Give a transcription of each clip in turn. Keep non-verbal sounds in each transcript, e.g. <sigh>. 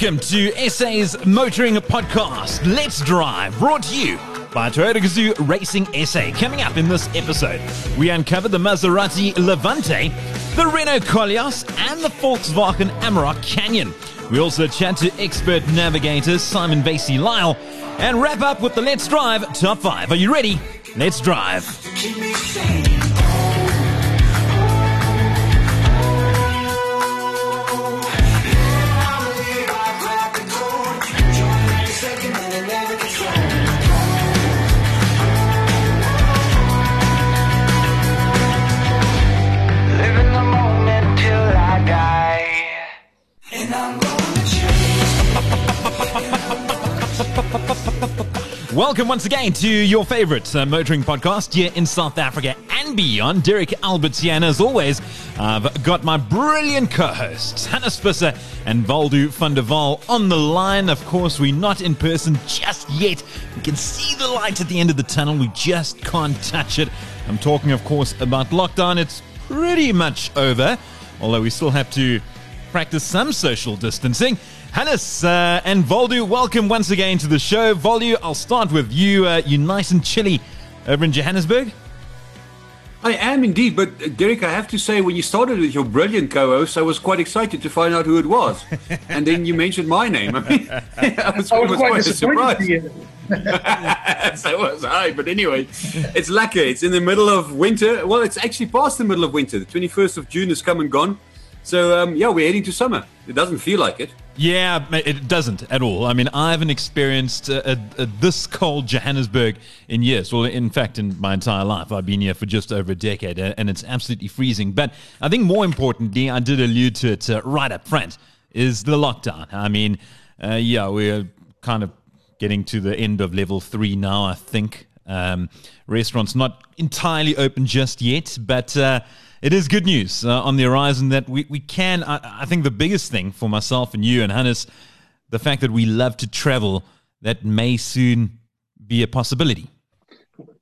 Welcome to SA's Motoring Podcast. Let's Drive, brought to you by Toyota Gazoo Racing SA. Coming up in this episode, we uncover the Maserati Levante, the Renault Koleos, and the Volkswagen Amarok Canyon. We also chat to expert navigator Simon Vacy-Lyle and wrap up with the Let's Drive Top 5. Are you ready? Let's drive. Welcome once again to your favorite uh, motoring podcast here in South Africa and beyond. Derek and as always, I've got my brilliant co-hosts, Hannah Spisser and Waldo van der Waal on the line. Of course, we're not in person just yet. We can see the light at the end of the tunnel. We just can't touch it. I'm talking, of course, about lockdown. It's pretty much over, although we still have to practice some social distancing. Hannes uh, and Waldo, welcome once again to the show. Waldo, I'll start with you. Uh, you nice and chilly over in Johannesburg? I am indeed, but uh, Derek, I have to say, when you started with your brilliant co-host, I was quite excited to find out who it was, <laughs> and then you mentioned my name. I mean, <laughs> <laughs> I was, I was was quite quite a surprise. to hear. so was I. But anyway, it's lekker. It's in the middle of winter. Well, it's actually past the middle of winter. The 21st of June has come and gone. So, um, yeah, we're heading to summer. It doesn't feel like it. Yeah, it doesn't at all. I mean, I haven't experienced uh, uh, this cold Johannesburg in years. Well, in fact, in my entire life, I've been here for just over a decade, and it's absolutely freezing. But I think more importantly, I did allude to it uh, right up front, is the lockdown. I mean, uh, yeah, we're kind of getting to the end of level three now, I think. Um, restaurants not entirely open just yet, but uh, it is good news uh, on the horizon that we, we can. I, I think the biggest thing for myself and you and Hannes, the fact that we love to travel, that may soon be a possibility.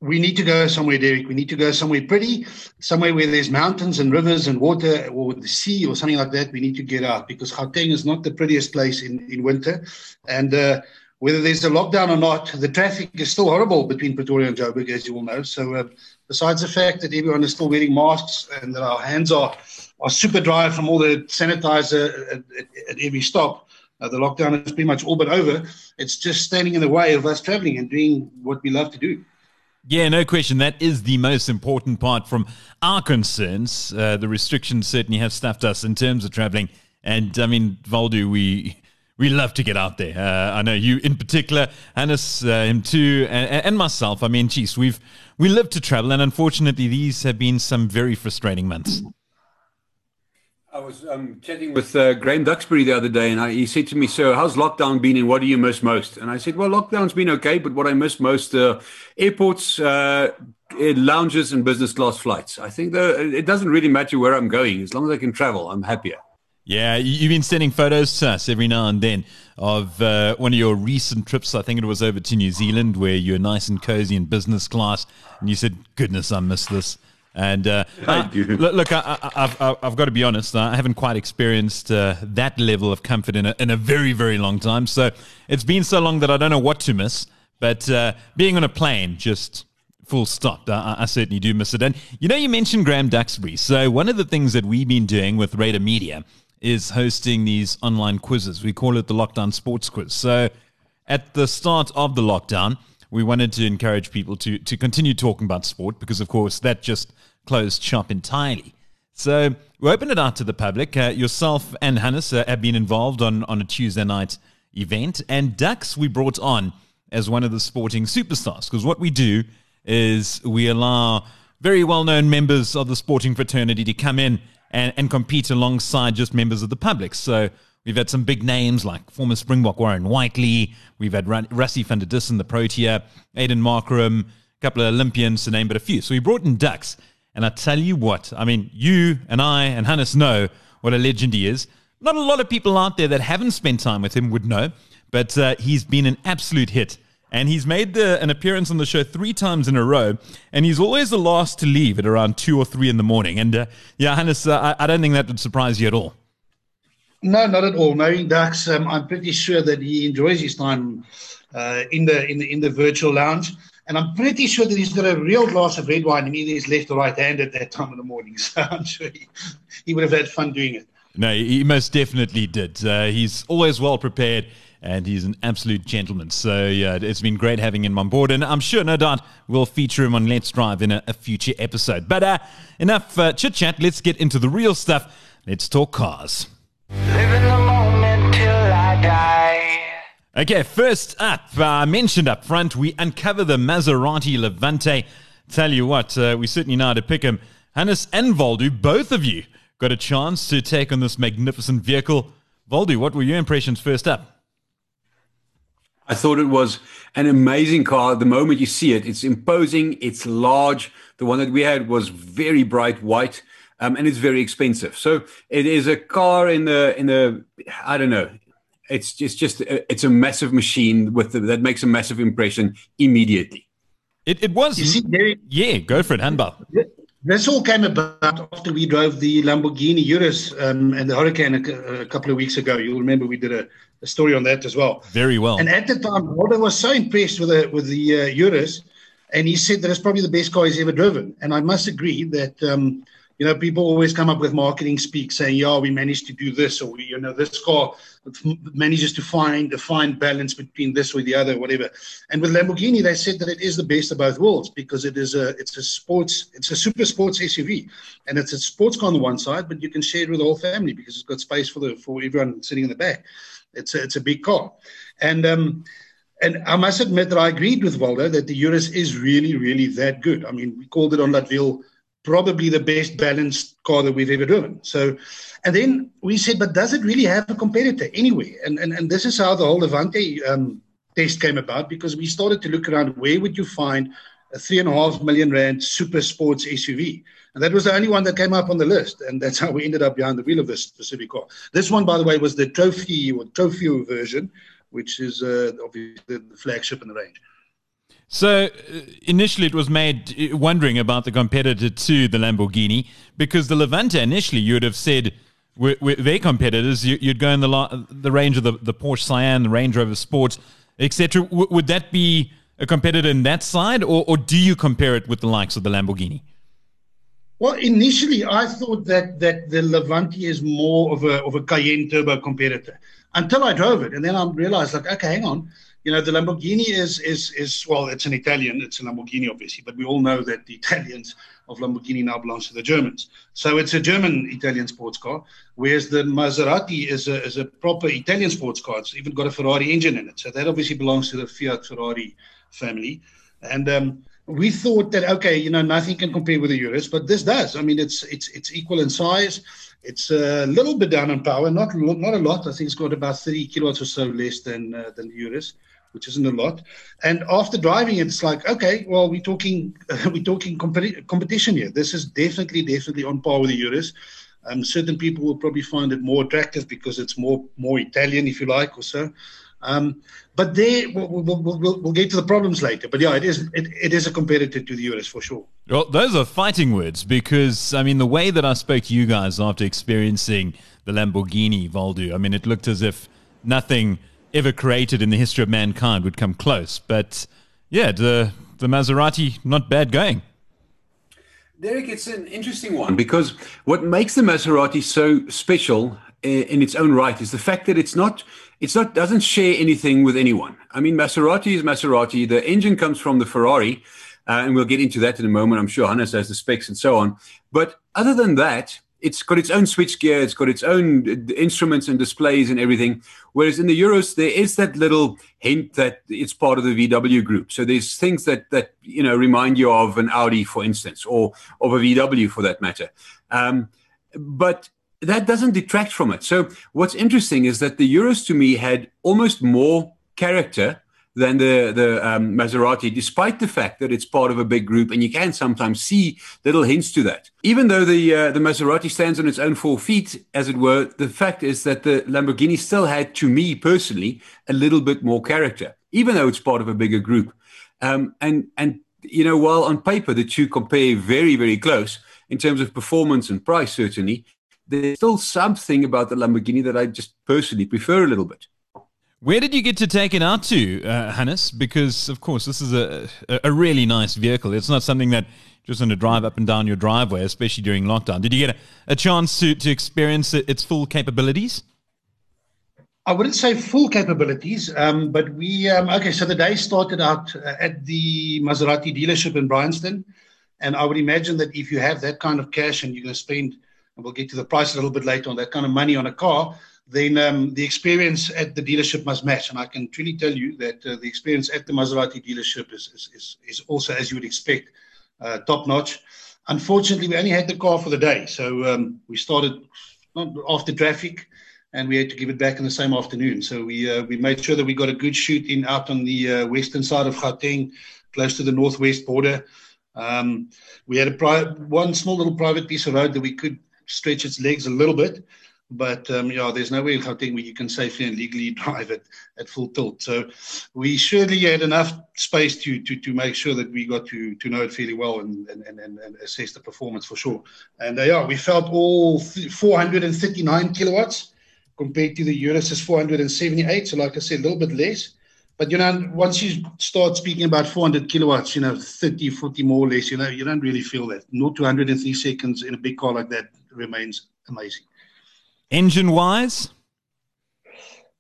We need to go somewhere, Derek. We need to go somewhere pretty, somewhere where there's mountains and rivers and water or the sea or something like that. We need to get out because Gauteng is not the prettiest place in, in winter. And uh, whether there's a lockdown or not, the traffic is still horrible between Pretoria and Joburg, as you all know. So, uh, besides the fact that everyone is still wearing masks and that our hands are, are super dry from all the sanitizer at, at, at every stop, uh, the lockdown is pretty much all but over. It's just standing in the way of us traveling and doing what we love to do. Yeah, no question. That is the most important part from our concerns. Uh, the restrictions certainly have stuffed us in terms of traveling. And I mean, Waldo, we we love to get out there. Uh, I know you in particular, Hannes, uh, him too, and, and myself. I mean, geez, we've we live to travel, and unfortunately, these have been some very frustrating months. I was um, chatting with uh, Graham Duxbury the other day, and I, he said to me, "So, how's lockdown been, and what do you miss most?" And I said, "Well, lockdown's been okay, but what I miss most are airports, uh, lounges, and business class flights. I think it doesn't really matter where I'm going as long as I can travel. I'm happier." Yeah, you- you've been sending photos to us every now and then of uh, one of your recent trips. I think it was over to New Zealand where you're nice and cozy in business class, and you said, "Goodness, I miss this." And uh, I do. Look, look I, I, I've, I've- I've got to be honest. I haven't quite experienced uh, that level of comfort in a, in a very, very long time. So it's been so long that I don't know what to miss. But uh, being on a plane, just full stop. I, I certainly do miss it. And you know, you mentioned Graham Duxbury. So one of the things that we've been doing with Radar Media is hosting these online quizzes. We call it the Lockdown Sports Quiz. So at the start of the lockdown, we wanted to encourage people to to continue talking about sport because, of course, that just closed shop entirely. So we opened it out to the public. Uh, yourself and Hannes uh, have been involved on on a Tuesday night event, and Dux we brought on as one of the sporting superstars because what we do is we allow very well known members of the sporting fraternity to come in and, and compete alongside just members of the public. So we've had some big names like former Springbok Warren Whiteley, we've had Rassie van der Dussen, the Protea, Aiden Markram, a couple of Olympians to name but a few. So we brought in Dux. And I tell you what, I mean, you and I and Hannes know what a legend he is. Not a lot of people out there that haven't spent time with him would know, but uh, he's been an absolute hit. And he's made the, an appearance on the show three times in a row, and he's always the last to leave at around two or three in the morning. And uh, yeah, Hannes, uh, I, I don't think that would surprise you at all. No, not at all. Knowing Dux, um, I'm pretty sure that he enjoys his time uh, in the in the in the virtual lounge, and I'm pretty sure that he's got a real glass of red wine in either his left or right hand at that time in the morning. <laughs> So I'm sure he, he would have had fun doing it. No, he most definitely did. Uh, he's always well prepared. And he's an absolute gentleman. So, yeah, it's been great having him on board. And I'm sure, no doubt, we'll feature him on Let's Drive in a, a future episode. But uh, enough uh, chit chat. Let's get into the real stuff. Let's talk cars. Living the moment till I die. Okay, first up, I uh, mentioned up front, we uncover the Maserati Levante. Tell you what, uh, we certainly know how to pick him. Hannes and Waldo, both of you got a chance to take on this magnificent vehicle. Waldo, what were your impressions first up? I thought it was an amazing car. The moment you see it, it's imposing, it's large. The one that we had was very bright white um, and it's very expensive. So it is a car in the in the I don't know. It's just just it's a massive machine with the, that makes a massive impression immediately. It it was. You see, Derek, yeah, go for it, handball. This all came about after we drove the Lamborghini Urus um, and the Huracán a, a, couple of weeks ago. You'll remember we did a, a, story on that as well. Very well. And at the time, Waldo was so impressed with the with the uh, Urus, and he said that it's probably the best car he's ever driven. And I must agree that um, you know, people always come up with marketing speak saying, yeah, we managed to do this, or we, you know, this car manages to find a fine balance between this or the other, whatever. And with Lamborghini, they said that it is the best of both worlds because it is a, it's a sports, it's a super sports SUV, and it's a sports car on the one side, but you can share it with the whole family because it's got space for the for everyone sitting in the back. It's a, it's a big car, and um, and I must admit that I agreed with Waldo that the Urus is really, really that good. I mean, we called it on Let's Drive probably the best balanced car that we've ever driven. So, and then we said, but does it really have a competitor anyway? And and, and this is how the whole Levante um, test came about because we started to look around where would you find a three and a half million rand super sports SUV. And that was the only one that came up on the list. And that's how we ended up behind the wheel of this specific car. This one, by the way, was the Trofeo or trophy version, which is uh, obviously the flagship in the range. So uh, initially, it was made uh, wondering about the competitor to the Lamborghini because the Levante initially you would have said with, their competitors you, would go in the the range of the, the Porsche Cayenne, the Range Rover Sport, etc. Would that be a competitor in that side, or, or do you compare it with the likes of the Lamborghini? Well, initially, I thought that that the Levante is more of a of a Cayenne turbo competitor until I drove it, and then I realized like, okay, hang on you know, the Lamborghini is is is well, it's an Italian, it's a Lamborghini, obviously, but we all know that the Italians of Lamborghini now belongs to the Germans. So it's a German Italian sports car, whereas the Maserati is a is a proper Italian sports car. It's even got a Ferrari engine in it. So that obviously belongs to the Fiat Ferrari family. And um, we thought that okay, you know, nothing can compare with the Urus, but this does. I mean, it's it's it's equal in size. It's a little bit down in power, not not a lot. I think it's got about 30 kilowatts or so less than uh, than the Urus which isn't a lot. And after driving it, it's like, okay, well, we're talking <laughs> we're talking competi- competition here. This is definitely definitely on par with the Urus. Um, certain people will probably find it more attractive because it's more more Italian, if you like, or so. Um, but there, we'll, we'll, we'll, we'll, get to the problems later. But yeah, it is it, it is a competitor to the Urus for sure. Well, those are fighting words because I mean the way that I spoke to you guys after experiencing the Lamborghini Waldo, I mean it looked as if nothing ever created in the history of mankind would come close. But yeah, the the Maserati not bad going. Derek, it's an interesting one because what makes the Maserati so special in its own right is the fact that it's not it's not doesn't share anything with anyone. I mean, Maserati is Maserati. The engine comes from the Ferrari, uh, and we'll get into that in a moment. I'm sure Hannes has the specs and so on. But other than that, it's got its own switch gear, it's got its own uh, instruments and displays and everything. Whereas in the Urus, there is that little hint that it's part of the VW group. So there's things that that you know remind you of an Audi, for instance, or of a VW for that matter. Um, but that doesn't detract from it. So what's interesting is that the Urus to me had almost more character than the the um, Maserati, despite the fact that it's part of a big group, and you can sometimes see little hints to that. Even though the uh, the Maserati stands on its own four feet, as it were, the fact is that the Lamborghini still had, to me personally, a little bit more character, even though it's part of a bigger group. Um, and and you know, while on paper the two compare very very close in terms of performance and price, certainly, there's still something about the Lamborghini that I just personally prefer a little bit. Where did you get to take it out to, uh, Hannes? Because, of course, this is a, a really nice vehicle. It's not something that just want to drive up and down your driveway, especially during lockdown. Did you get a, a chance to, to experience it, its full capabilities? I wouldn't say full capabilities, um, but we, um, okay, so the day started out uh, at the Maserati dealership in Bryanston. And I would imagine that if you have that kind of cash and you're going to spend, and we'll get to the price a little bit later on that kind of money on a car, then um, the experience at the dealership must match. And I can truly tell you that uh, the experience at the Maserati dealership is, is, is, is also, as you would expect, uh, top notch. Unfortunately, we only had the car for the day. So um, we started after traffic and we had to give it back in the same afternoon. So we, uh, we made sure that we got a good shoot in out on the uh, western side of Gauteng, close to the northwest border. Um, we had a pri- one small little private piece of road that we could stretch its legs a little bit but um, yeah, there's no way in where you can safely and legally <laughs> drive it at full tilt. So we surely had enough space to to to make sure that we got to to know it fairly well and and and, and assess the performance for sure. And uh, yeah, we felt all 439 kilowatts compared to the Urus's 478. So like I said, a little bit less. But you know, once you start speaking about 400 kilowatts, you know, 30, 40 more or less, you know, you don't really feel that. Not 203 seconds in a big car like that remains amazing. Engine wise?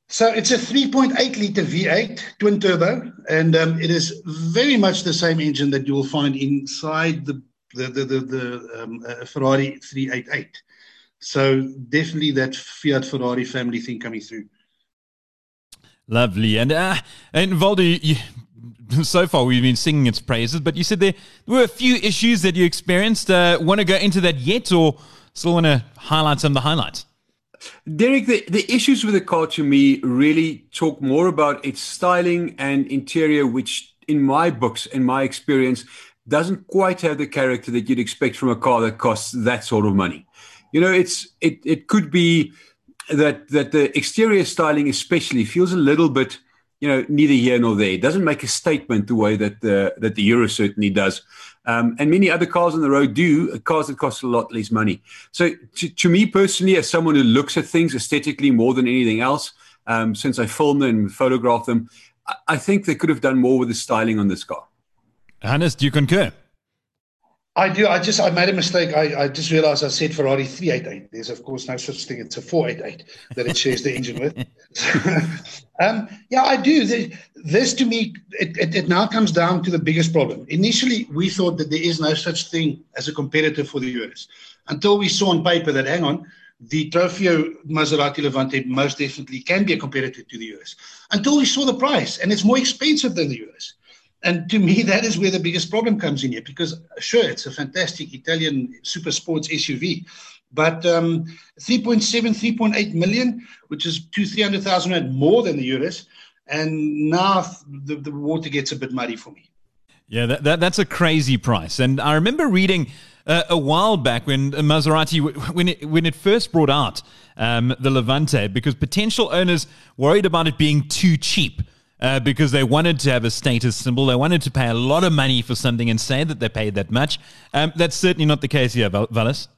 So it's a 3.8 liter V8 twin turbo, and um, it is very much the same engine that you will find inside the the the, the, the um, uh, Ferrari 388. So definitely that Fiat Ferrari family thing coming through. Lovely, and uh, and Waldo, you, <laughs> so far we've been singing its praises, but you said there were a few issues that you experienced. Uh, want to go into that yet, or still want to highlight some of the highlights? Derek, the, the issues with the car to me really talk more about its styling and interior, which in my books, in my experience, doesn't quite have the character that you'd expect from a car that costs that sort of money. You know, it's it it could be that that the exterior styling especially feels a little bit, you know, neither here nor there. It doesn't make a statement the way that the that the Euro certainly does um, and many other cars on the road do cars that cost a lot less money. So to, to me personally, as someone who looks at things aesthetically more than anything else, um, since I filmed and photographed them, I, I think they could have done more with the styling on this car. Hannes, do you concur? I do. I just I made a mistake. I, I just realized I said Ferrari 388. There's of course no such thing. It's a 488 that it shares the engine with. <laughs> um, yeah, I do. This to me, it, it, it, now comes down to the biggest problem. Initially, we thought that there is no such thing as a competitor for the Urus until we saw on paper that hang on, the Trofeo Maserati Levante most definitely can be a competitor to the Urus. Until we saw the price, and it's more expensive than the Urus. And to me, that is where the biggest problem comes in here because, sure, it's a fantastic Italian super sports SUV, but um, 3.7, 3.8 million, which is two, 300,000 rand more than the Urus. And now the, the water gets a bit muddy for me. Yeah, that, that, that's a crazy price. And I remember reading uh, a while back when Maserati, when it, when it first brought out um, the Levante, because potential owners worried about it being too cheap uh, because they wanted to have a status symbol. They wanted to pay a lot of money for something and say that they paid that much. Um, that's certainly not the case here, Val- Vallis.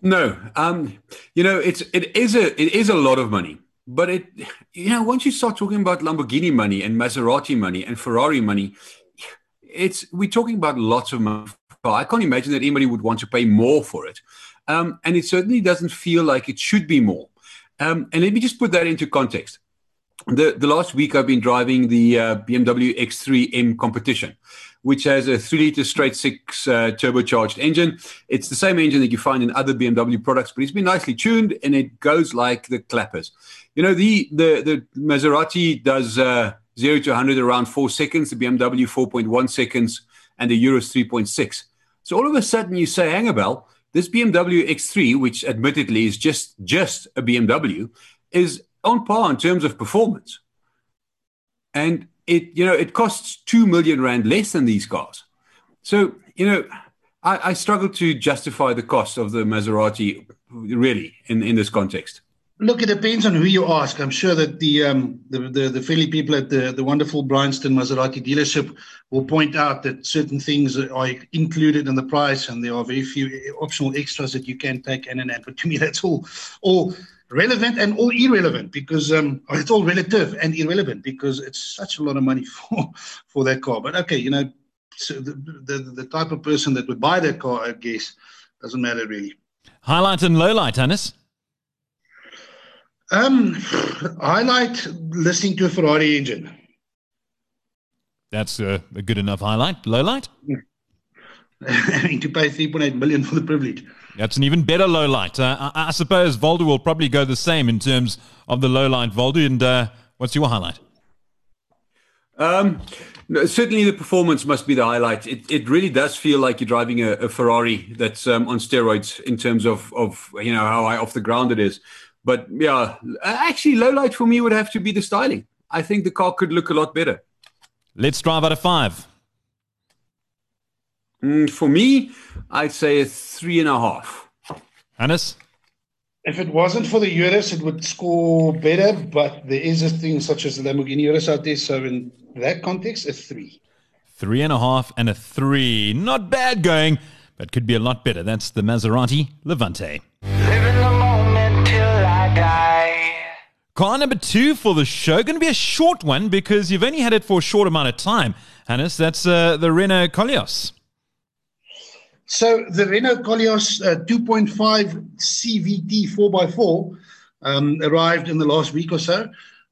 No, um, you know it's it is a it is a lot of money, but it you know once you start talking about Lamborghini money and Maserati money and Ferrari money, it's we're talking about lots of money. I can't imagine that anybody would want to pay more for it, um, and it certainly doesn't feel like it should be more. Um, and let me just put that into context the, the last week I've been driving the uh, BMW X3M competition, which has a three liter straight six uh, turbocharged engine. It's the same engine that you find in other BMW products, but it's been nicely tuned and it goes like the clappers. You know, the the, the Maserati does uh, zero to 100 around four seconds, the BMW 4.1 seconds, and the Urus 3.6. So all of a sudden you say, hang a bell, this BMW X3, which admittedly is just just a BMW, is on par in terms of performance. and it you know it costs two million rand less than these cars. So you know, I, I struggle to justify the cost of the Maserati really in in this context. Look, it depends on who you ask. I'm sure that the um, the, the the Philly people at the the wonderful Bryanston Maserati dealership will point out that certain things are included in the price, and there are very few optional extras that you can take in and out. But to me, that's all all relevant and all irrelevant because um, it's all relative and irrelevant because it's such a lot of money <laughs> for for that car. But okay, you know, so the, the the type of person that would buy that car, I guess, doesn't matter really. Highlight and lowlight, Hannes. Um, <sighs> highlight listening to a Ferrari engine. That's a, a good enough highlight. Lowlight? <laughs> Having to pay 3.8 million for the privilege. That's an even better lowlight. Uh, I, I, suppose Waldo will probably go the same in terms of the low light Waldo, and uh, what's your highlight? Um, no, certainly, the performance must be the highlight. It, it really does feel like you're driving a, a Ferrari that's um, on steroids in terms of, of you know how high off the ground it is. But yeah, actually, low light for me would have to be the styling. I think the car could look a lot better. Let's drive out of five. Mm, for me, I'd say a three and a half. Hannes? If it wasn't for the Urus, it would score better, but there is a thing such as the Lamborghini Urus out there. So, in that context, a three. Three and a half and a three. Not bad going, but could be a lot better. That's the Maserati Levante. Car number two for the show. Going to be a short one because you've only had it for a short amount of time, Hannes. That's uh, the Renault Koleos. So the Renault Koleos uh, 2.5 CVT 4x4 um, arrived in the last week or so.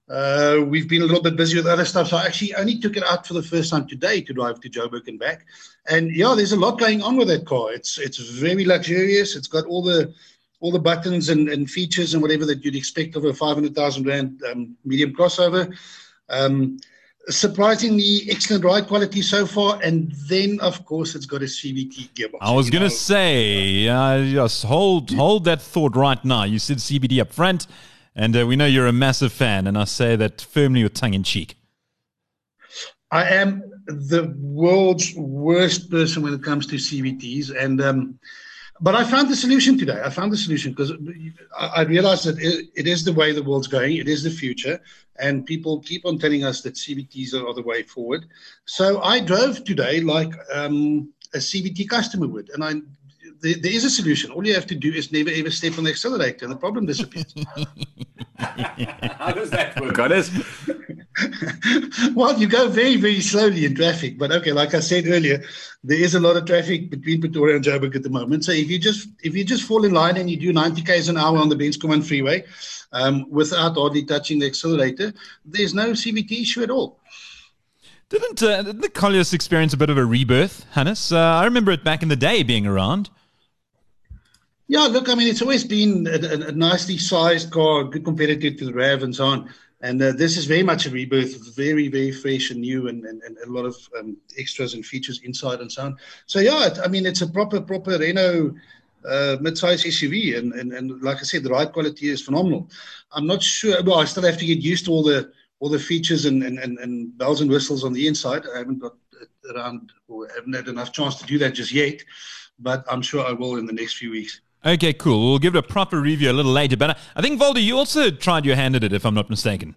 Uh, we've been a little bit busy with other stuff, so I actually only took it out for the first time today to drive to Joburg and back. And yeah, there's a lot going on with that car. It's it's very luxurious. It's got all the all the buttons and, and features and whatever that you'd expect of a 500,000 Rand um, medium crossover. Um, surprisingly excellent ride quality so far. And then, of course, it's got a CVT gearbox. I was going to say, uh, just hold, hold that thought right now. You said CVT up front, and uh, we know you're a massive fan, and I say that firmly with tongue in cheek. I am the world's worst person when it comes to CVTs. And, um, but I found the solution today. I found the solution because I, realized that it, it is the way the world's going. It is the future, and people keep on telling us that CVTs are, the way forward. So I drove today like um, a CVT customer would, and I there, there is a solution. All you have to do is never ever step on the accelerator, and the problem disappears. <laughs> How does that work, Hannes? <laughs> well, you go very, very slowly in traffic. But okay, like I said earlier, there is a lot of traffic between Pretoria and Joburg at the moment. So if you just if you just fall in line and you do 90 k's an hour on the Ben Schoeman freeway um, without hardly touching the accelerator, there's no CVT issue at all. Didn't, uh, didn't the Koleos experience a bit of a rebirth, Hannes? Uh, I remember it back in the day being around. Yeah, look, I mean, it's always been a, a nicely sized car, good competitor to the RAV and so on. And uh, this is very much a rebirth, very, very fresh and new, and, and, and a lot of um, extras and features inside and so on. So, yeah, it, I mean, it's a proper, proper Renault uh, mid-size SUV, and, and and like I said, the ride quality is phenomenal. I'm not sure. Well, I still have to get used to all the all the features and and, and, and bells and whistles on the inside. I haven't got around or haven't had enough chance to do that just yet, but I'm sure I will in the next few weeks. Okay, cool. We'll give it a proper review a little later. But I think, Waldo, you also tried your hand at it, if I'm not mistaken.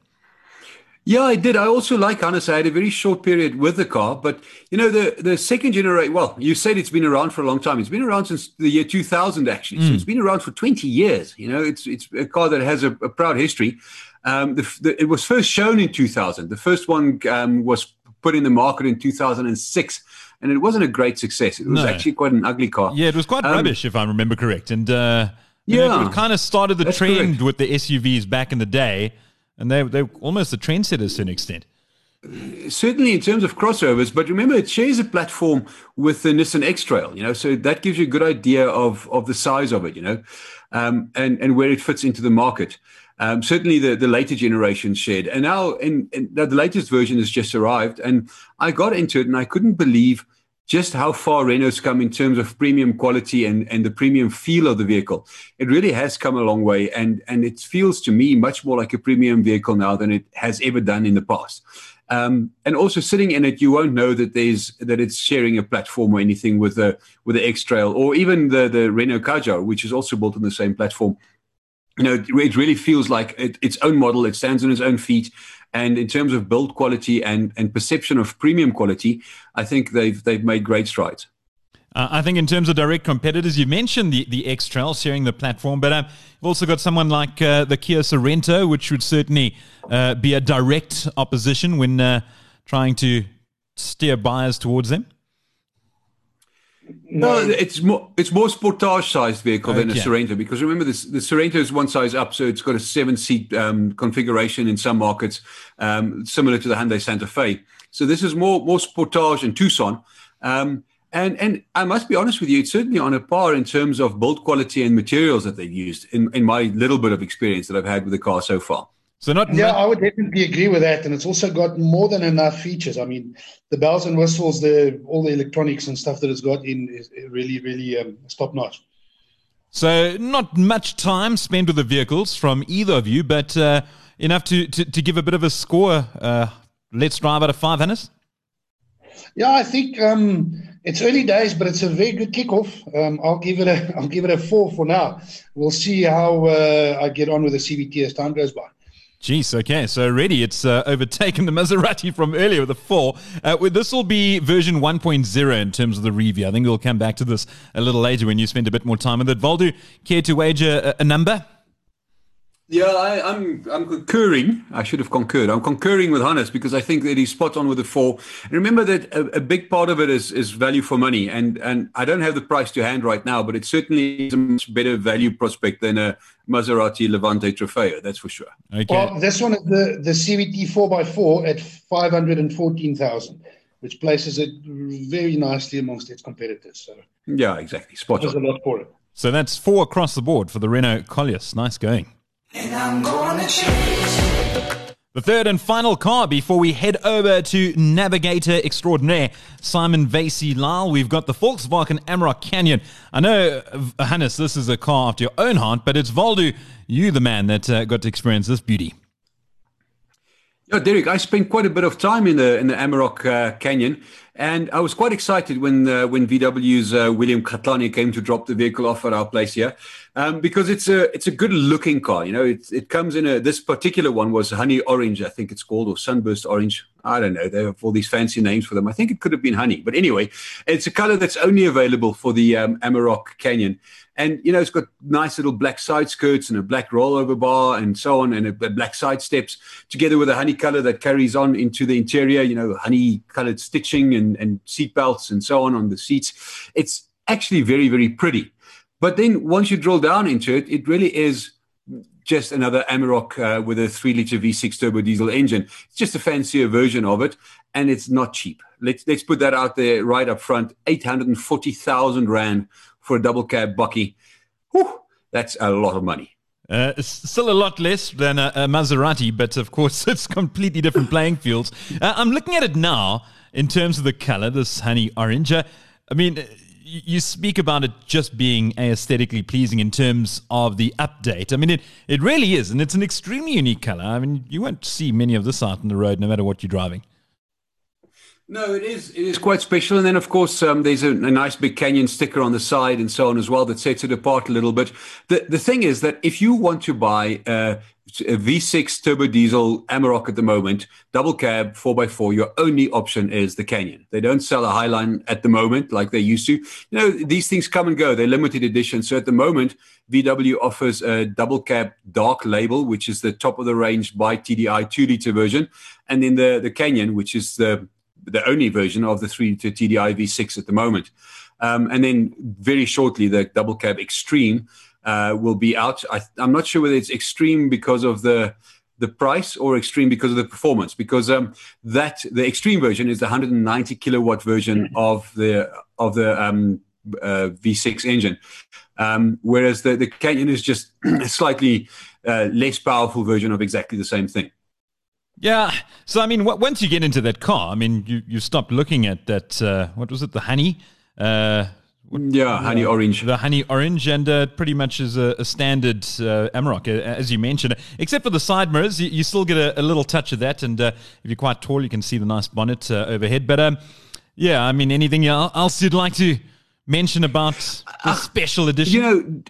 Yeah, I did. I also like Hannes. I had a very short period with the car, but you know the the second generation. Well, you said it's been around for a long time. It's been around since the year 2000, actually. Mm. So it's been around for 20 years. You know, it's it's a car that has a, a proud history. Um, the, the, it was first shown in 2000. The first one um, was put in the market in 2006 and it wasn't a great success. It was no. actually quite an ugly car. Yeah, it was quite um, rubbish, if I remember correct. And uh, yeah, know, it kind of started the trend correct. with the SUVs back in the day, and they they almost the trendsetters to an extent. Certainly in terms of crossovers, but remember it shares a platform with the Nissan X-Trail, you know, so that gives you a good idea of of the size of it, you know, um, and and where it fits into the market. Um, certainly, the, the later generations shared, and now in, in, the latest version has just arrived, and I got into it, and I couldn't believe just how far Renault's come in terms of premium quality and, and the premium feel of the vehicle. It really has come a long way, and, and it feels to me much more like a premium vehicle now than it has ever done in the past. Um, and also sitting in it, you won't know that there's that it's sharing a platform or anything with the with the X Trail or even the the Renault Kadjar, which is also built on the same platform. You know, it, really feels like it, its own model. It stands on its own feet, and in terms of build quality and and perception of premium quality, I think they've they've made great strides. Uh, I think in terms of direct competitors, you mentioned the, the X Trail sharing the platform, but um, you've also got someone like uh, the Kia Sorento, which would certainly uh, be a direct opposition when uh, trying to steer buyers towards them. No, it's more it's more sportage sized vehicle than a Okay. Sorento because remember this the Sorento is one size up, so it's got a seven seat um, configuration in some markets, um, similar to the Hyundai Santa Fe. So this is more more sportage in Tucson. Um, and and I must be honest with you, it's certainly on a par in terms of build quality and materials that they've used in, in my little bit of experience that I've had with the car so far. So not Yeah, I would definitely agree with that, and it's also got more than enough features. I mean, the bells and whistles, the all the electronics and stuff that it's got in is really, really um, top notch. so not much time spent with the vehicles from either of you, but uh, enough to, to, to give a bit of a score. Uh, let's drive out of five, Hannes. Yeah, I think um, it's early days, but it's a very good kickoff. Um, I'll give it a <laughs> I'll give it a four for now. We'll see how uh, I get on with the CVT as time goes by. Jeez, okay. So already it's uh, overtaken the Maserati from earlier with a 4. Uh, this will be version 1.0 in terms of the review. I think we'll come back to this a little later when you spend a bit more time with it. Waldo, care to wager a, a number? Yeah, I, I'm I'm concurring. I should have concurred. I'm concurring with Hannes because I think that he's spot on with the four. And remember that a, a big part of it is is value for money, and and I don't have the price to hand right now, but it certainly is a much better value prospect than a Maserati Levante Trofeo. That's for sure. Okay. Well, this one is the the CVT four x four at five hundred and fourteen thousand, which places it very nicely amongst its competitors. So Yeah, exactly. Spot there's a on. lot for it. so that's 4 across the board for the Renault Koleos. Nice going. The third and final car before we head over to Navigator Extraordinaire, Simon Vacy-Lyle. We've got the Volkswagen Amarok Canyon. I know, uh, Hannes, this is a car after your own heart, but it's Waldo, you the man that uh, got to experience this beauty. Yeah, Derek, I spent quite a bit of time in the in the Amarok uh, Canyon, and I was quite excited when uh, when VW's uh, William Katlani came to drop the vehicle off at our place here, um, because it's a it's a good looking car. You know, it it comes in a this particular one was honey orange, I think it's called, or sunburst orange. I don't know. They have all these fancy names for them. I think it could have been honey, but anyway, it's a color that's only available for the um, Amarok Canyon. And you know, it's got nice little black side skirts and a black rollover bar and so on, and a, a black side steps together with a honey color that carries on into the interior. You know, honey colored stitching and and seat belts and so on on the seats. It's actually very very pretty. But then once you drill down into it, it really is just another Amarok uh, with a three liter V6 turbo diesel engine. It's just a fancier version of it, and it's not cheap. Let's let's put that out there right up front. Eight hundred and forty thousand rand for a double cab bakkie. Whew, that's a lot of money. Uh, still a lot less than a, a Maserati, but of course <laughs> it's completely different playing fields. Uh, I'm looking at it now in terms of the color, this honey orange. Uh, I mean, uh, you you speak about it just being aesthetically pleasing in terms of the update. I mean, it, it really is, and it's an extremely unique color. I mean, you won't see many of this out on the road, no matter what you're driving. No, it is. It is quite special, and then of course um, there's a, a nice big canyon sticker on the side and so on as well that sets it apart a little bit. The the thing is that if you want to buy uh, a V6 turbo diesel Amarok at the moment, double cab 4x4, your only option is the Canyon. They don't sell a Highline at the moment like they used to. You know, these things come and go. They're limited edition. So at the moment, VW offers a double cab dark label, which is the top of the range BiTDI 2 liter version. And then the, the Canyon, which is the, the only version of the 3 liter TDI V6 at the moment. Um, and then very shortly, the double cab Extreme uh, will be out. I, I'm not sure whether it's extreme because of the the price or extreme because of the performance. Because um, that the extreme version is the 190 kilowatt version of the of the um, uh, V6 engine, um, whereas the the Canyon is just <clears throat> a slightly uh, less powerful version of exactly the same thing. Yeah. So, I mean, w- once you get into that car, I mean, you, you stop looking at that, uh, what was it, the honey? Uh, Yeah, honey orange. the honey orange, and uh, pretty much is a, a standard uh, Amarok, uh, as you mentioned. Except for the side mirrors, you, you still get a, a little touch of that, and uh, if you're quite tall, you can see the nice bonnet uh, overhead. But um, yeah, I mean, anything else you'd like to mention about the special edition? You know,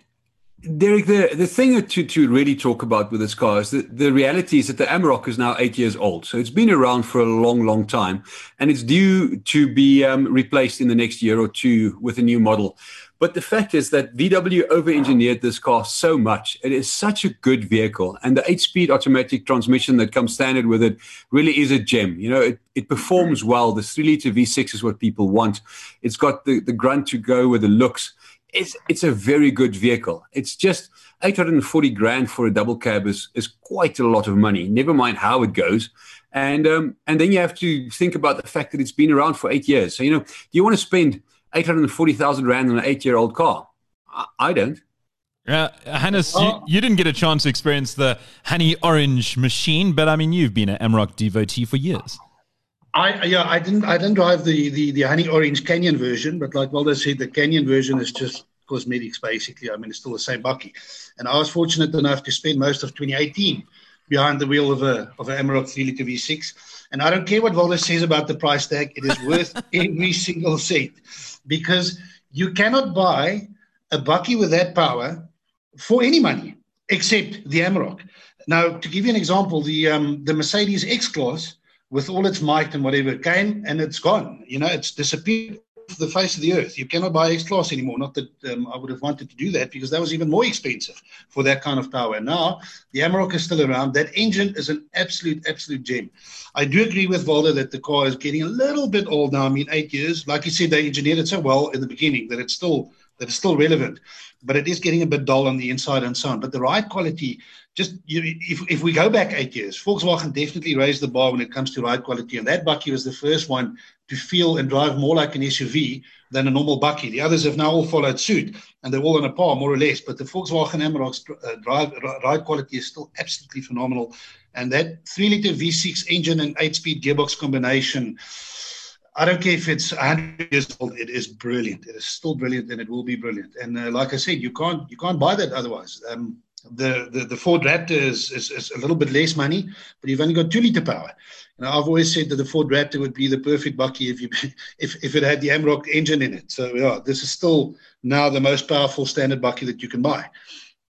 Derek, the, the thing to, to really talk about with this car is that the reality is that the Amarok is now eight years old. So it's been around for a long, long time. And it's due to be um, replaced in the next year or two with a new model. But the fact is that VW over engineered this car so much. It is such a good vehicle. And the eight speed automatic transmission that comes standard with it really is a gem. You know, it, it performs well. The three liter V6 is what people want. It's got the, the grunt to go with the looks it's it's a very good vehicle. It's just 840 grand for a double cab is is quite a lot of money. Never mind how it goes. And um, and then you have to think about the fact that it's been around for eight years. So you know, do you want to spend 840,000 rand on an eight year old car? I, I don't. Uh, Hannes, you, you, didn't get a chance to experience the honey orange machine, but I mean, you've been an Amarok devotee for years. I yeah, I didn't I didn't drive the the the honey orange Canyon version, but like Waldo said, the Canyon version is just cosmetics basically. I mean, it's still the same bakkie. And I was fortunate enough to spend most of 2018 behind the wheel of a of an Amarok 3 liter V6. And I don't care what Waldo says about the price tag; it is worth <laughs> every single cent because you cannot buy a bakkie with that power for any money except the Amarok. Now, to give you an example, the um, the Mercedes X Class with all its might and whatever came and it's gone. You know, it's disappeared off the face of the earth. You cannot buy X Class anymore. Not that um, I would have wanted to do that because that was even more expensive for that kind of power. Now, the Amarok is still around. That engine is an absolute, absolute gem. I do agree with Waldo that the car is getting a little bit old now. I mean, eight years. Like you said, they engineered it so well in the beginning that it's still that it's still relevant, but it is getting a bit dull on the inside and so on. But the ride quality just you, if, if we go back eight years, Volkswagen definitely raised the bar when it comes to ride quality. And that Bakkie was the first one to feel and drive more like an SUV than a normal Bakkie. The others have now all followed suit and they're all on a par, more or less. But the Volkswagen Amarok's uh, drive, ride quality is still absolutely phenomenal. And that 3 liter V6 engine and 8 speed gearbox combination. I don't care if it's 100 years old. It is brilliant. It is still brilliant, and it will be brilliant. And uh, like I said, you can't you can't buy that otherwise. Um, the, the, the Ford Raptor is, is, is, a little bit less money, but you've only got two liter power. And I've always said that the Ford Raptor would be the perfect bakkie if you <laughs> if, if it had the Amarok engine in it. So yeah, this is still now the most powerful standard bakkie that you can buy.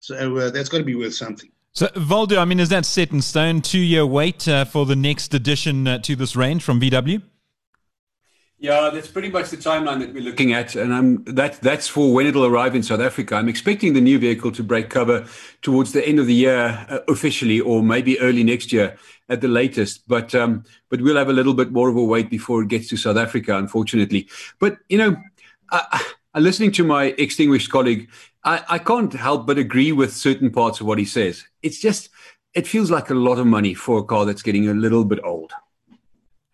So uh, that's got to be worth something. So Waldo, I mean, is that set in stone? Two year wait uh, for the next addition uh, to this range from VW? Yeah, that's pretty much the timeline that we're looking at, and I'm that that's for when it'll arrive in South Africa. I'm expecting the new vehicle to break cover towards the end of the year uh, officially, or maybe early next year at the latest. But um, but we'll have a little bit more of a wait before it gets to South Africa, unfortunately. But you know, I, I, listening to my extinguished colleague, I, I can't help but agree with certain parts of what he says. It's just it feels like a lot of money for a car that's getting a little bit old.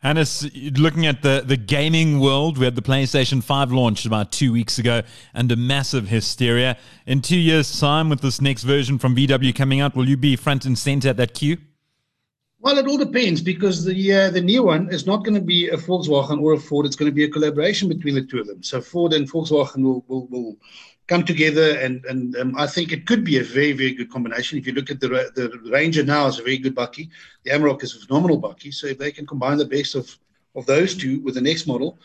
Hannes, looking at the, the gaming world, we had the PlayStation 5 launched about two weeks ago and a massive hysteria. In two years' time, with this next version from VW coming out, will you be front and center at that queue? Well, it all depends because the uh, the new one is not going to be a Volkswagen or a Ford. It's going to be a collaboration between the two of them. So Ford and Volkswagen will will, will come together, and and um, I think it could be a very very good combination. If you look at the the Ranger now, is a very good bakkie. The Amarok is a phenomenal bakkie. So if they can combine the best of of those two with the next model,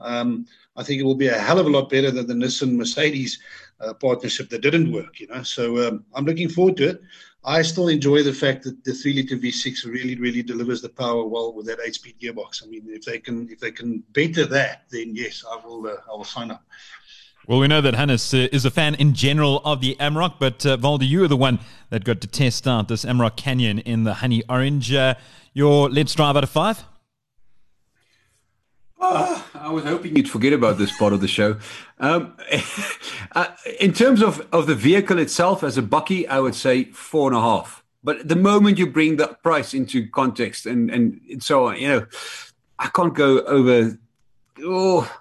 um, I think it will be a hell of a lot better than the Nissan Mercedes uh, partnership that didn't work. You know, so um, I'm looking forward to it. I still enjoy the fact that the three liter V6 really, really delivers the power well with that eight speed gearbox. I mean, if they can, if they can better that, then yes, I will, uh, I will sign up. Well, we know that Hannes uh, is a fan in general of the Amarok, but uh, Waldo, you are the one that got to test out this Amarok Canyon in the honey orange. Uh, your let's drive out of five? Uh, I was hoping you'd forget about this part of the show. Um, <laughs> uh, in terms of, of the vehicle itself as a bakkie, I would say four and a half. But the moment you bring the price into context and, and so on, you know, I can't go over oh,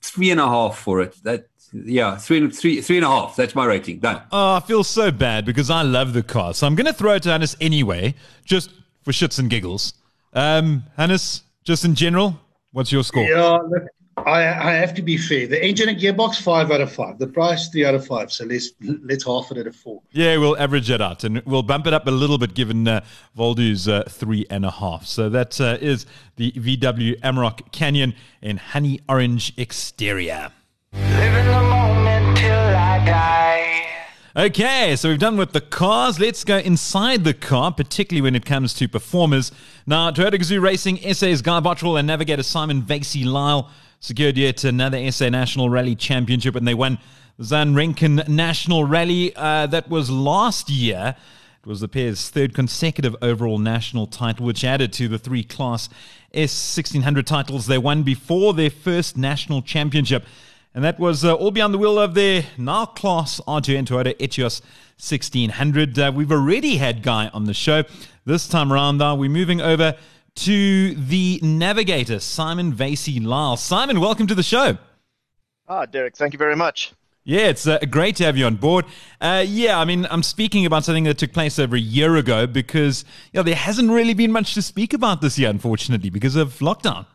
three and a half for it. That yeah, three, three, three and a half. That's my rating. Done. Oh, I feel so bad because I love the car. So I'm going to throw it to Hannes anyway, just for shits and giggles. Um, Hannes, just in general, what's your score? Yeah, look, I, I have to be fair. The engine and gearbox, five out of five. The price, three out of five. So let's let's half it at a four. Yeah, we'll average it out and we'll bump it up a little bit given uh, Waldo's uh, three and a half. So that uh, is the VW Amarok Canyon in honey orange exterior. Okay, so we've done with the cars. Let's go inside the car, particularly when it comes to performers. Now, Toyota Gazoo Racing, SA's Guy Botterill and navigator Simon Vacy-Lyle secured yet another SA National Rally Championship, and they won the Zan Renken National Rally. Uh, that was last year. It was the pair's third consecutive overall national title, which added to the three Class S1600 titles they won before their first national championship. And that was uh, all beyond the wheel of their now class RTO Toyota Etios 1600. Uh, we've already had Guy on the show. This time around, though, we're moving over to the navigator, Simon Vacy-Lyle. Simon, welcome to the show. Ah, Derek, thank you very much. Yeah, it's uh, great to have you on board. Uh, yeah, I mean, I'm speaking about something that took place over a year ago because you know, there hasn't really been much to speak about this year, unfortunately, because of lockdown.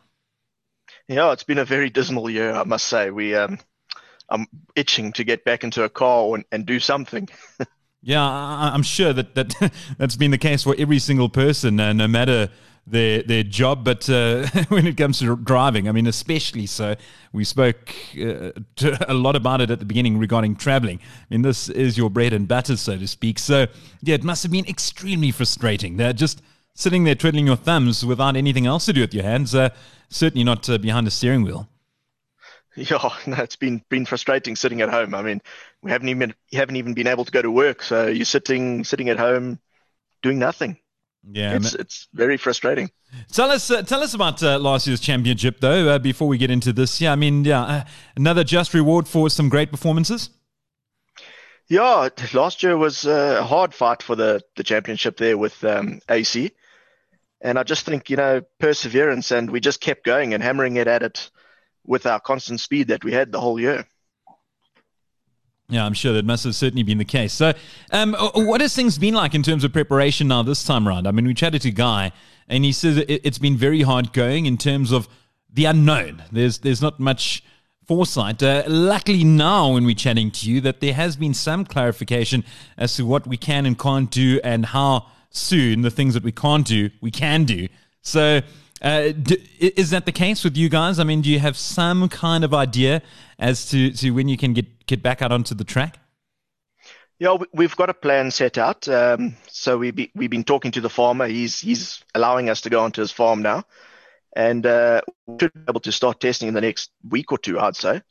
Yeah, it's been a very dismal year, I must say. We, um, I'm itching to get back into a car and, and do something. <laughs> Yeah, I, I'm sure that, that <laughs> that's been the case for every single person, uh, no matter their their job. But uh, <laughs> when it comes to driving, I mean, especially so, we spoke uh, a lot about it at the beginning regarding traveling. I mean, this is your bread and butter, so to speak. So, yeah, it must have been extremely frustrating. They're just sitting there twiddling your thumbs without anything else to do with your hands. Uh, certainly not uh, behind a steering wheel. <laughs> yeah, <laughs> no, it's been been frustrating sitting at home. I mean, we haven't even haven't even been able to go to work, so you're sitting sitting at home doing nothing. Yeah, It's it's very frustrating. Tell us, uh, tell us about uh, last year's championship, though. Uh, before we get into this, yeah, I mean, yeah, uh, another just reward for some great performances. Yeah, last year was a hard fight for the the championship there with um, AC, and I just think you know perseverance, and we just kept going and hammering it at it with our constant speed that we had the whole year. Yeah, I'm sure that must have certainly been the case. So, um, uh, what has things been like in terms of preparation now this time around? I mean, we chatted to Guy, and he says it, it's been very hard going in terms of the unknown. There's there's not much foresight. Uh, luckily, now when we're chatting to you, that there has been some clarification as to what we can and can't do, and how soon the things that we can't do we can do. So. Uh, is that the case with you guys? I mean, do you have some kind of idea as to, to when you can get, get back out onto the track? Yeah, we- we've got a plan set out. Um, so we be, we've been talking to the farmer. He's he's allowing us to go onto his farm now, and uh, we should be able to start testing in the next week or two, I'd say.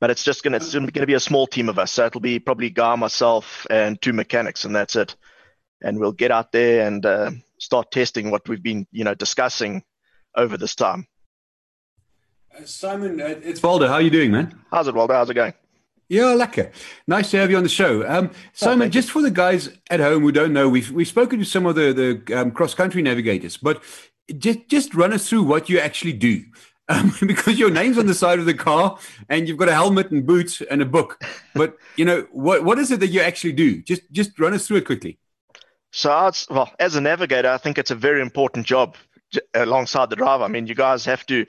But it's just gonna it's gonna be a small team of us. So it'll be probably Guy, myself, and two mechanics, and that's it. And we'll get out there and uh, start testing what we've been you know discussing over this time. Uh, Simon, uh, it's Waldo. How are you doing, man? How's it, Waldo? How's it going? Yeah, lekker. Nice to have you on the show. Um, Simon, thank you. just for the guys at home who don't know, we've we've spoken to some of the the um, cross country navigators, but just just run us through what you actually do, <laughs> um, because your name's on the side of the car and you've got a helmet and boots and a book. But you know what what is it that you actually do? Just just run us through it quickly. So, I'd, well, as a navigator, I think it's a very important job j- alongside the driver. I mean, you guys have to,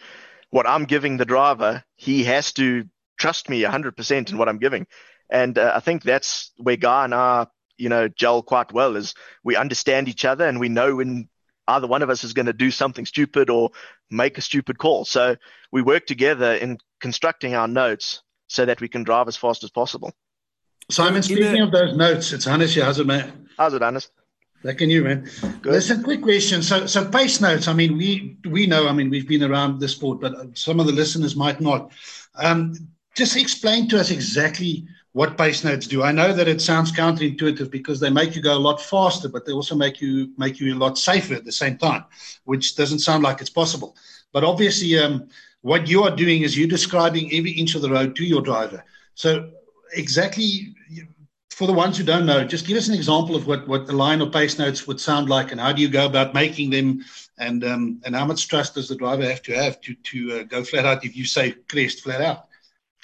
what I'm giving the driver, he has to trust me 100% in what I'm giving. And uh, I think that's where Guy and I, you know, gel quite well is we understand each other and we know when either one of us is going to do something stupid or make a stupid call. So we work together in constructing our notes so that we can drive as fast as possible. Simon, speaking a- of those notes, it's Hannes here. How's it, man? How's it, Hannes? Like in you, man. Listen, quick question. So, so pace notes. I mean, we we know. I mean, we've been around the sport, but some of the listeners might not. Um, just explain to us exactly what pace notes do. I know that it sounds counterintuitive because they make you go a lot faster, but they also make you make you a lot safer at the same time, which doesn't sound like it's possible. But obviously, um, what you are doing is you're describing every inch of the road to your driver. So, exactly for the ones who don't know, just give us an example of what, what the line or pace notes would sound like, and how do you go about making them, and um, and how much trust does the driver have to have to to uh, go flat out if you say crest flat out?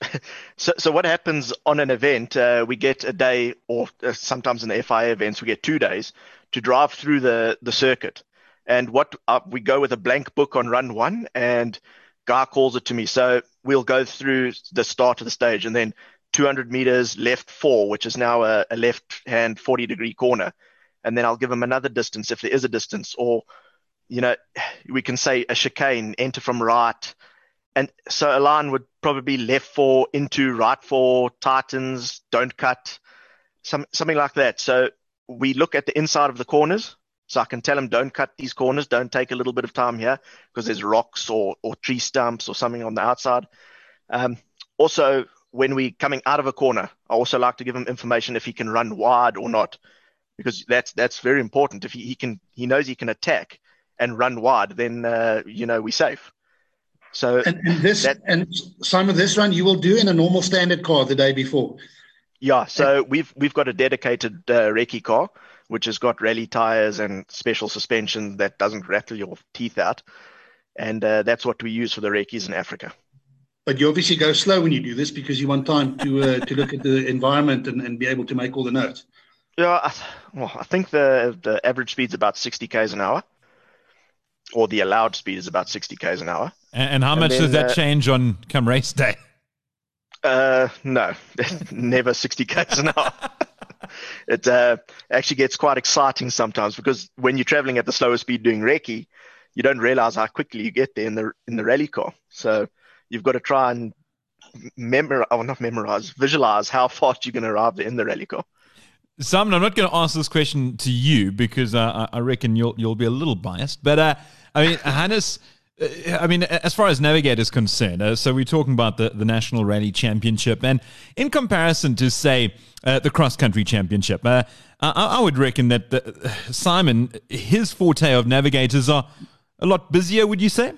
<laughs> So, so what happens on an event? Uh, we get a day, or uh, sometimes in the FIA events, we get two days to drive through the the circuit. And what uh, we go with a blank book on run one, and Guy calls it to me. So we'll go through the start of the stage and then 200 meters left four, which is now a, a left hand 40 degree corner. And then I'll give them another distance if there is a distance, or, you know, we can say a chicane, enter from right. And so a line would probably left four into right four, tightens, don't cut, some, something like that. So we look at the inside of the corners. So I can tell them, don't cut these corners, don't take a little bit of time here because there's rocks or, or tree stumps or something on the outside. Um, also, when we're coming out of a corner, I also like to give him information if he can run wide or not, because that's that's very important. If he, he can, he knows he can attack and run wide, then uh, you know we're safe. So And, and this that- and Simon, this run you will do in a normal standard car the day before. yeah, so we've we've got a dedicated uh, recce car which has got rally tires and special suspension that doesn't rattle your teeth out, and uh, that's what we use for the recce's in Africa. But you obviously go slow when you do this because you want time to uh, to look at the environment and, and be able to make all the notes. Yeah, I, well, I think the the average speed's about 60 k's an hour, or the allowed speed is about 60 k's an hour. And, and how And much then, does that uh, change on come race day? Uh, no, <laughs> never 60 k's an hour. <laughs> it uh, actually gets quite exciting sometimes because when you're traveling at the slower speed doing recce, you don't realize how quickly you get there in the in the rally car. So you've got to try and memorize, oh, not memorize, visualize how fast you're going to arrive in the rally car. Simon, I'm not going to ask this question to you because uh, I reckon you'll you'll be a little biased. But uh, I mean, <laughs> Hannes, uh, I mean, as far as Navigator is concerned, uh, so we're talking about the, the National Rally Championship, and in comparison to say uh, the Cross Country Championship, I, I would reckon that the, Simon, his forte of navigators are a lot busier. Would you say?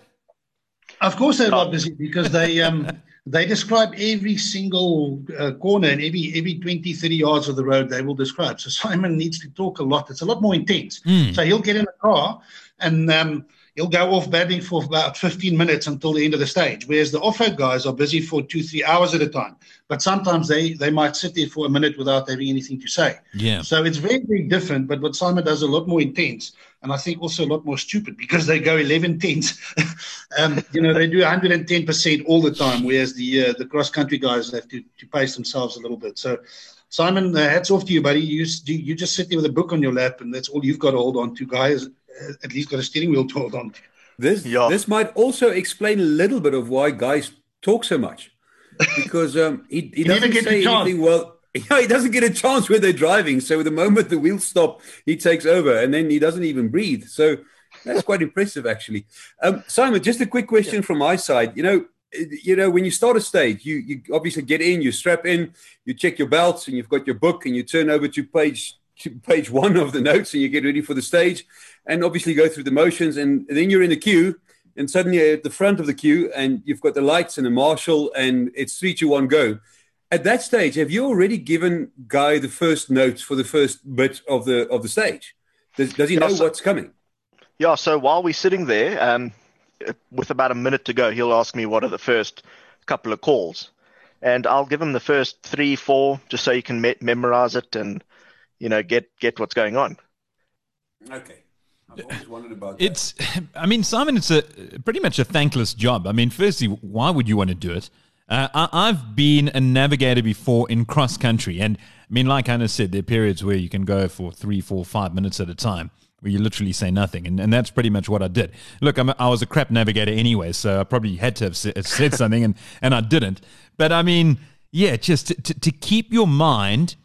Of course, they're not busy because they um, <laughs> they describe every single uh, corner and every every 20, 30 yards of the road they will describe. So <laughs> Simon needs to talk a lot. It's a lot more intense. So he'll get in a car and um, he'll go off babbling for about 15 minutes until the end of the stage. Whereas the off-road guys are busy for two, three hours at a time. But sometimes they they might sit there for a minute without having anything to say. Yeah. So it's very, very different. But what Simon does a lot more intense, and I think also a lot more stupid because they go 11 tenths. <laughs> um, you know, they do 110 percent all the time, whereas the uh, the cross country guys have to to pace themselves a little bit. So. Simon, uh, hats off to you, buddy. You, you you just sit there with a book on your lap, and that's all you've got to hold on to. Guys, uh, at least got a steering wheel to hold on to. This Yeah. this might also explain a little bit of why guys talk so much, because um, he, he never doesn't gets a say anything. Well, <laughs> yeah, he doesn't get a chance where they're driving. So the moment the wheels stop, he takes over, and then he doesn't even breathe. So that's quite impressive, actually. Um, Simon, just a quick question from my side. You know, you know, when you start a stage, you you obviously get in, you strap in, you check your belts, and you've got your book, and you turn over to page to page <laughs> one of the notes, and you get ready for the stage, and obviously go through the motions, and then you're in the queue, and suddenly you're at the front of the queue, and you've got the lights and the marshal, and it's three, two, one, go. At that stage, have you already given Guy the first notes for the first bit of the of the stage? Does, does he know so- what's coming? Yeah, so while we're sitting there, um, with about a minute to go, he'll ask me what are the first couple of calls, and I'll give him the first three, four, just so you can me- memorize it and you know get get what's going on. Okay. I've always wondered about It's, <laughs> I mean, Simon, it's a pretty much a thankless job. I mean, firstly, why would you want to do it? Uh, I, I've been a navigator before in cross country, and I mean, like Hannes said, there are periods where you can go for three, four, five minutes at a time, where you literally say nothing, and, and that's pretty much what I did. Look, I'm was a crap navigator anyway, so I probably had to have said, <laughs> said something, and and I didn't. But I mean, yeah, just to, to, to keep your mind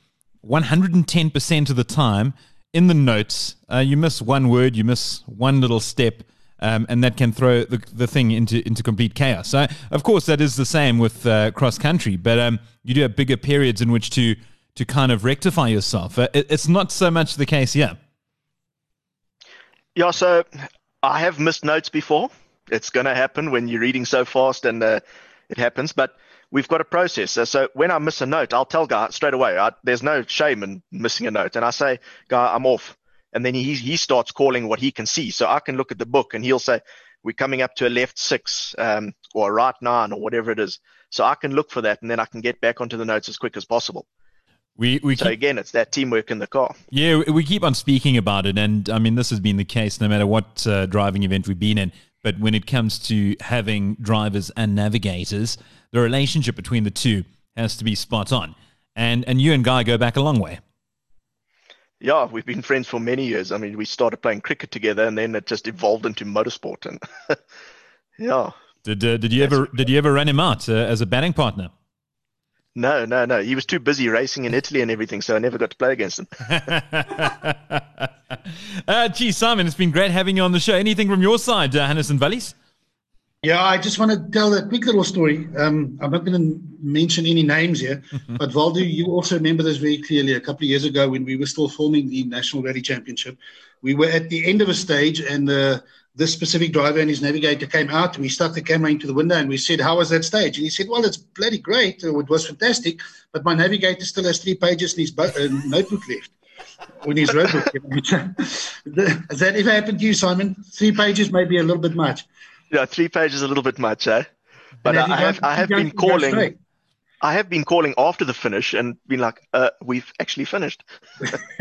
110% of the time in the notes. Uh, you miss one word, you miss one little step, um, and that can throw the, the thing into, into complete chaos. So, of course, that is the same with uh, cross country, but um, you do have bigger periods in which to, to kind of rectify yourself. Uh, it, it's not so much the case here. Yeah, so I have missed notes before. It's going to happen when you're reading so fast and uh, it happens, but we've got a process. So, so when I miss a note, I'll tell Guy straight away. I, there's no shame in missing a note. And I say, Guy, I'm off. And then he, he starts calling what he can see. So I can look at the book and he'll say, we're coming up to a left six um, or a right nine or whatever it is. So I can look for that and then I can get back onto the notes as quick as possible. We, we So keep, again, it's that teamwork in the car. yeah, we keep on speaking about it, and I mean, this has been the case no matter what uh, driving event we've been in. but when it comes to having drivers and navigators, the relationship between the two has to be spot on. And and you and Guy go back a long way. Yeah, we've been friends for many years. I mean, we started playing cricket together, and then it just evolved into motorsport. And <laughs> yeah, Did uh, did you ever did you ever run him out uh, as a batting partner? no, no, no. He was too busy racing in Italy and everything, so I never got to play against him. <laughs> uh, gee, Simon, it's been great having you on the show. Anything from your side, uh, Hannes and Valleys? Yeah, I just want to tell a quick little story. Um, I'm not going to mention any names here, <laughs> but Waldo, you also remember this very clearly. A couple of years ago, when we were still filming the National Rally Championship, we were at the end of a stage, and uh, this specific driver and his navigator came out. And We stuck the camera into the window, and we said, "How was that stage?" And he said, "Well, it's bloody great. It was fantastic, but my navigator still has three pages in his bo- uh, notebook left." In his roadbook. <laughs> Has that ever happened to you, Simon? Three pages may be a little bit much. Yeah, three pages a little bit much, eh? But I, I have have, you gone- I have been gone- you gone calling. I have been calling after the finish and been like, uh, "We've actually finished." <laughs> <laughs>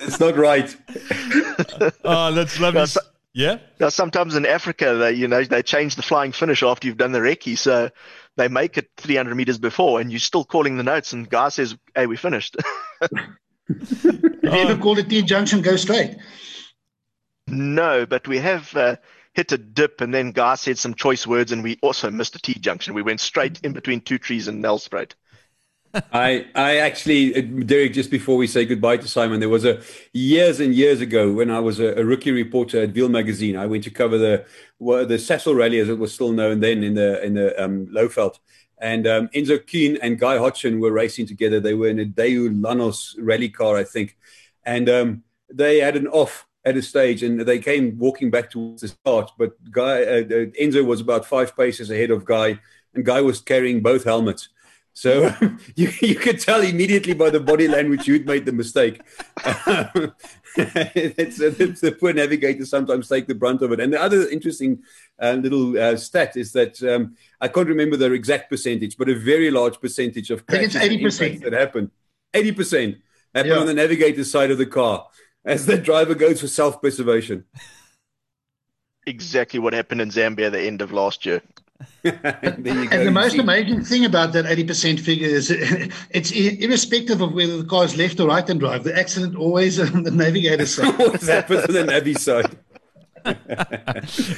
It's not right. <laughs> Oh, that's lovely. That's- yeah. Now, sometimes in Africa, they you know they change the flying finish after you've done the recce, so they make it 300 meters before, and you're still calling the notes, and guy says, "Hey, we finished." Have you ever called a T the junction go straight? no, but we have uh, hit a dip, and then guy said some choice words, and we also missed a T junction. We went straight in between two trees in Nelspruit. <laughs> I, I actually, uh, Derek, just before we say goodbye to Simon, there was a years and years ago when I was a, a rookie reporter at Wiel magazine. I went to cover the well, the Sasol Rally, as it was still known then, in the in the um, Lowveld. And um, Enzo and Guy Hodgson were racing together. They were in a Daewoo Lanos rally car, I think, and um, they had an off at a stage, and they came walking back towards the start. But Guy uh, uh, Enzo was about five paces ahead of Guy, and Guy was carrying both helmets. So <laughs> you, you could tell immediately by the body language you'd made the mistake. <laughs> it's, it's the poor navigators sometimes take the brunt of it. And the other interesting uh, little uh, stat is that um, I can't remember the exact percentage, but a very large percentage of I think it's crashes 80%. that happen, 80% happen Yeah. on the navigator side of the car as the driver goes for self-preservation. Exactly what happened in Zambia at the end of last year. <laughs> there. And the most see- amazing thing about that 80% figure is <laughs> it's irrespective of whether the car is left or right hand drive. The accident always on <laughs> the navigator's side. what happens on the Navi side?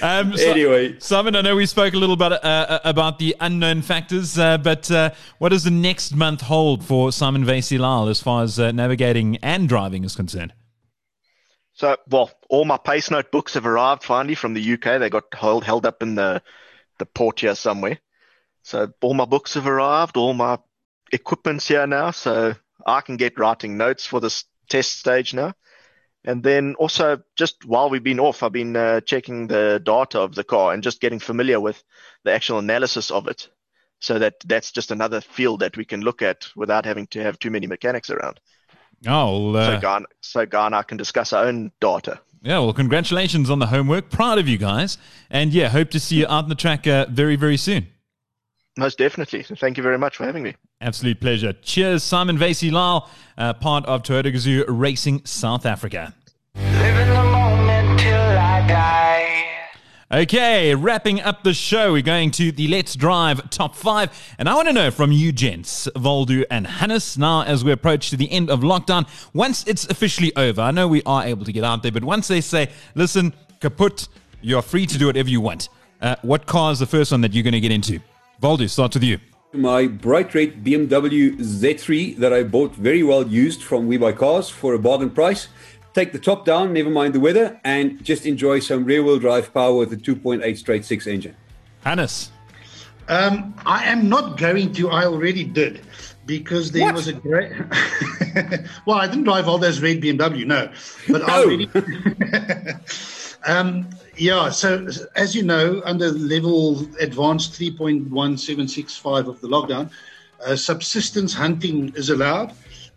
Um, so- Anyway. Simon, I know we spoke a little bit uh, about the unknown factors, uh, but uh, what does the next month hold for Simon Vacy-Lyle as far as uh, navigating and driving is concerned? So, well, all my pace note books have arrived finally from the UK. They got held, held up in the, the port here somewhere. So, all my books have arrived, all my equipment's here now. So, I can get writing notes for this test stage now. And then also, just while we've been off, I've been uh, checking the data of the car and just getting familiar with the actual analysis of it. So that that's just another field that we can look at without having to have too many mechanics around. Oh, well, So, uh, so and I can discuss our own data. yeah, well, congratulations on the homework. Proud of you guys. And yeah, hope to see you out on the track uh, very, very soon. Most definitely. Thank you very much for having me. Absolute pleasure. Cheers, Simon Vacy-Lyle, uh, part of Toyota Gazoo Racing South Africa. Okay, wrapping up the show, we're going to the Let's Drive top five. And I want to know from you, gents, Waldo and Hannes, now as we approach to the end of lockdown, once it's officially over, I know we are able to get out there, but once they say, listen, kaput, you're free to do whatever you want, uh, what car is the first one that you're going to get into? Waldo, start with you. my bright red BMW Z3 that I bought very well used from We Buy Cars for a bargain price. Take the top down, never mind the weather, and just enjoy some rear wheel drive power with a 2.8 straight six engine. Hannes. Um, I am not going to. I already did because there What? was a great. <laughs> well, I didn't drive all those red BMW, no, but I already. <laughs> um, yeah. So as you know, under level advanced 3.1765 of the lockdown, uh, subsistence hunting is allowed.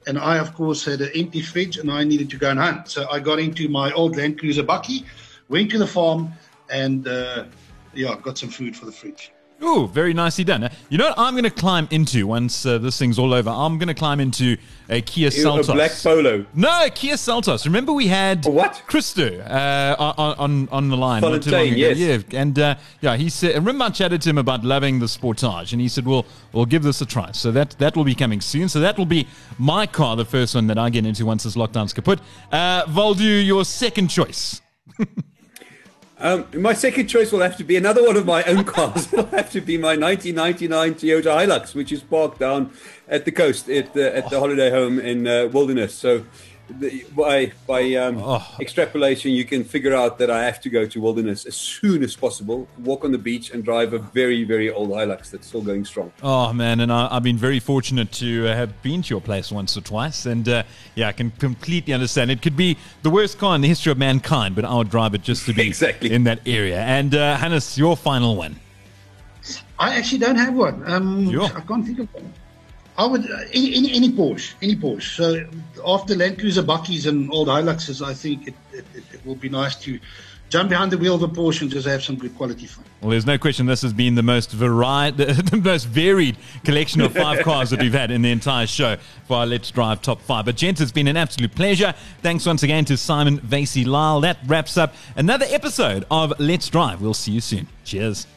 And I, of course, had an empty fridge and I needed to go and hunt. So I got into my old Land Cruiser Bakkie, went to the farm, and uh, yeah, got some food for the fridge. Ooh, very nicely done. Uh, You know what I'm going to climb into once uh, this thing's all over? I'm going to climb into a Kia A Seltos. black polo. No, a Kia Seltos. Remember we had A what? Christo uh, on, on on the line not too long ago. yes. Yeah, and uh, yeah, he said. Remember, I chatted to him about loving the Sportage, and he said, "Well, we'll give this a try." So that that will be coming soon. So that will be my car, the first one that I get into once this lockdown's kaput. Uh, Waldo, your second choice. <laughs> Um, my second choice will have to be another one of my own <laughs> cars. It'll have to be my 1999 Toyota Hilux, which is parked down at the coast at the, at the holiday home in uh, Wilderness. So, by by um, extrapolation, you can figure out that I have to go to Wilderness as soon as possible, walk on the beach, and drive a very very old Hilux that's still going strong. Oh man, and I, I've been very fortunate to uh, have been to your place once or twice, and uh, yeah, I can completely understand. It could be the worst car in the history of mankind, but I would drive it just to be <laughs> Exactly. in that area. And uh, Hannes, your final one. I actually don't have one. Um, Sure. I can't think of one. I would any, any any Porsche, any Porsche. So after Land Cruiser Bakkies and old Hiluxes, I think it, it, it, will be nice to jump behind the wheel of a Porsche and just have some good quality fun. Well, there's no question this has been the most varied, <laughs> the, the most varied collection of five <laughs> cars that we've had in the entire show for our Let's Drive Top 5. But, gents, it's been an absolute pleasure. Thanks once again to Simon Vasey Lyle. That wraps up another episode of Let's Drive. We'll see you soon. Cheers.